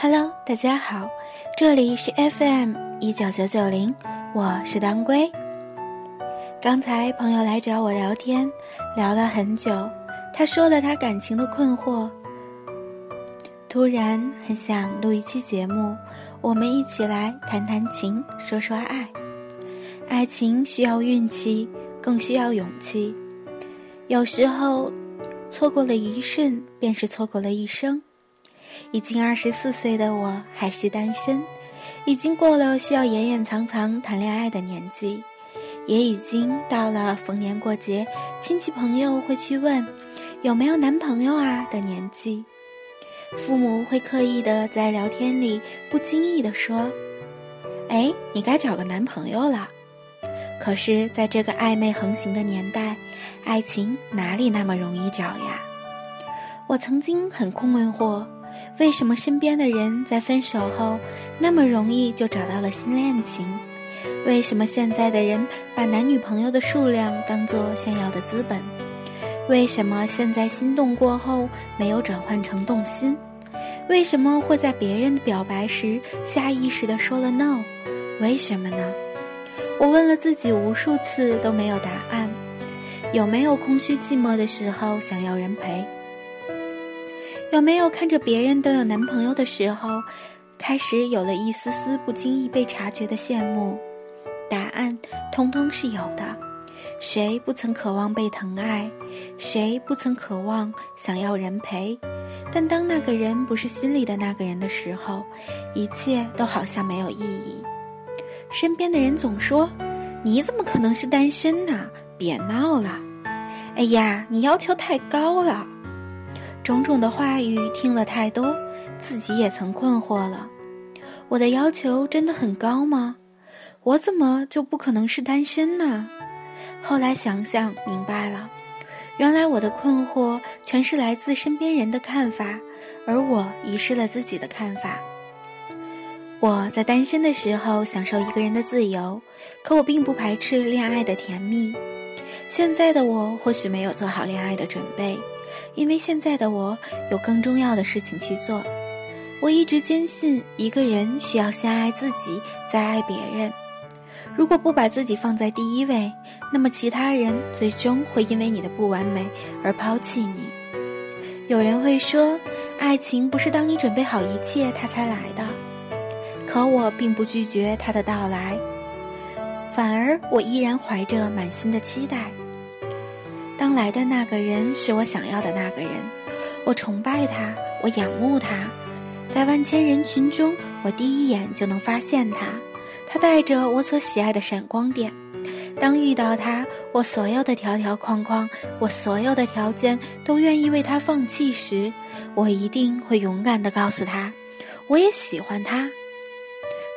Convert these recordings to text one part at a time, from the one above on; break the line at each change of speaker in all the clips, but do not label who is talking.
Hello，大家好，这里是 FM 一九九九零，我是当归。刚才朋友来找我聊天，聊了很久，他说了他感情的困惑，突然很想录一期节目，我们一起来谈谈情，说说爱。爱情需要运气，更需要勇气。有时候，错过了一瞬，便是错过了一生。已经二十四岁的我还是单身，已经过了需要掩掩藏藏谈恋爱的年纪，也已经到了逢年过节亲戚朋友会去问有没有男朋友啊的年纪，父母会刻意的在聊天里不经意的说：“哎，你该找个男朋友了。”可是，在这个暧昧横行的年代，爱情哪里那么容易找呀？我曾经很困惑。为什么身边的人在分手后那么容易就找到了新恋情？为什么现在的人把男女朋友的数量当作炫耀的资本？为什么现在心动过后没有转换成动心？为什么会在别人的表白时下意识地说了 no？为什么呢？我问了自己无数次都没有答案。有没有空虚寂寞的时候想要人陪？有没有看着别人都有男朋友的时候，开始有了一丝丝不经意被察觉的羡慕？答案通通是有的。谁不曾渴望被疼爱？谁不曾渴望想要人陪？但当那个人不是心里的那个人的时候，一切都好像没有意义。身边的人总说：“你怎么可能是单身呢？别闹了！”哎呀，你要求太高了。种种的话语听了太多，自己也曾困惑了。我的要求真的很高吗？我怎么就不可能是单身呢？后来想想明白了，原来我的困惑全是来自身边人的看法，而我遗失了自己的看法。我在单身的时候享受一个人的自由，可我并不排斥恋爱的甜蜜。现在的我或许没有做好恋爱的准备。因为现在的我有更重要的事情去做，我一直坚信一个人需要先爱自己，再爱别人。如果不把自己放在第一位，那么其他人最终会因为你的不完美而抛弃你。有人会说，爱情不是当你准备好一切它才来的，可我并不拒绝它的到来，反而我依然怀着满心的期待。当来的那个人是我想要的那个人，我崇拜他，我仰慕他，在万千人群中，我第一眼就能发现他，他带着我所喜爱的闪光点。当遇到他，我所有的条条框框，我所有的条件都愿意为他放弃时，我一定会勇敢地告诉他，我也喜欢他。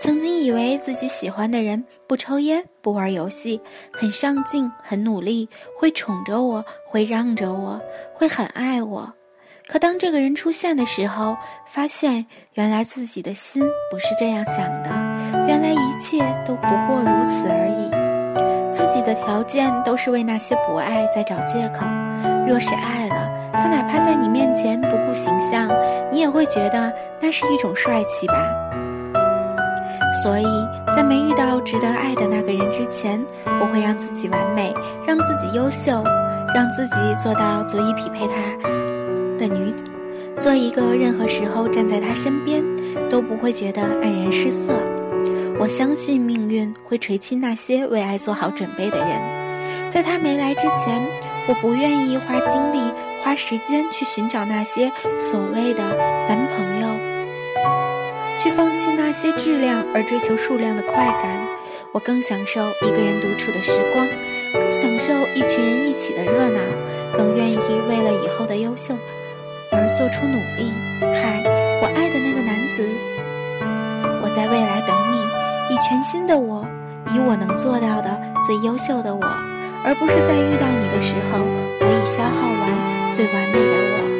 曾经以为自己喜欢的人不抽烟、不玩游戏，很上进、很努力，会宠着我，会让着我，会很爱我。可当这个人出现的时候，发现原来自己的心不是这样想的，原来一切都不过如此而已。自己的条件都是为那些不爱在找借口。若是爱了，他哪怕在你面前不顾形象，你也会觉得那是一种帅气吧。所以在没遇到值得爱的那个人之前，我会让自己完美，让自己优秀，让自己做到足以匹配他的女子，做一个任何时候站在他身边都不会觉得黯然失色。我相信命运会垂青那些为爱做好准备的人，在他没来之前，我不愿意花精力、花时间去寻找那些所谓的男朋友。放弃那些质量而追求数量的快感，我更享受一个人独处的时光，更享受一群人一起的热闹，更愿意为了以后的优秀而做出努力。嗨，我爱的那个男子，我在未来等你，以全新的我，以我能做到的最优秀的我，而不是在遇到你的时候，我已消耗完最完美的。我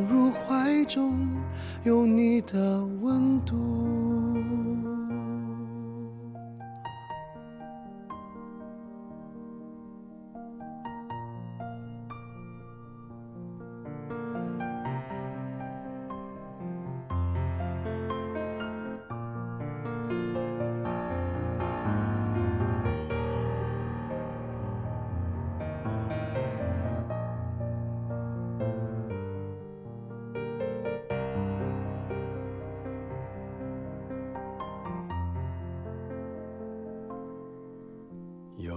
中。有你的温度。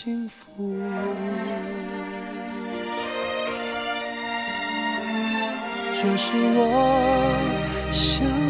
幸福，这是我想。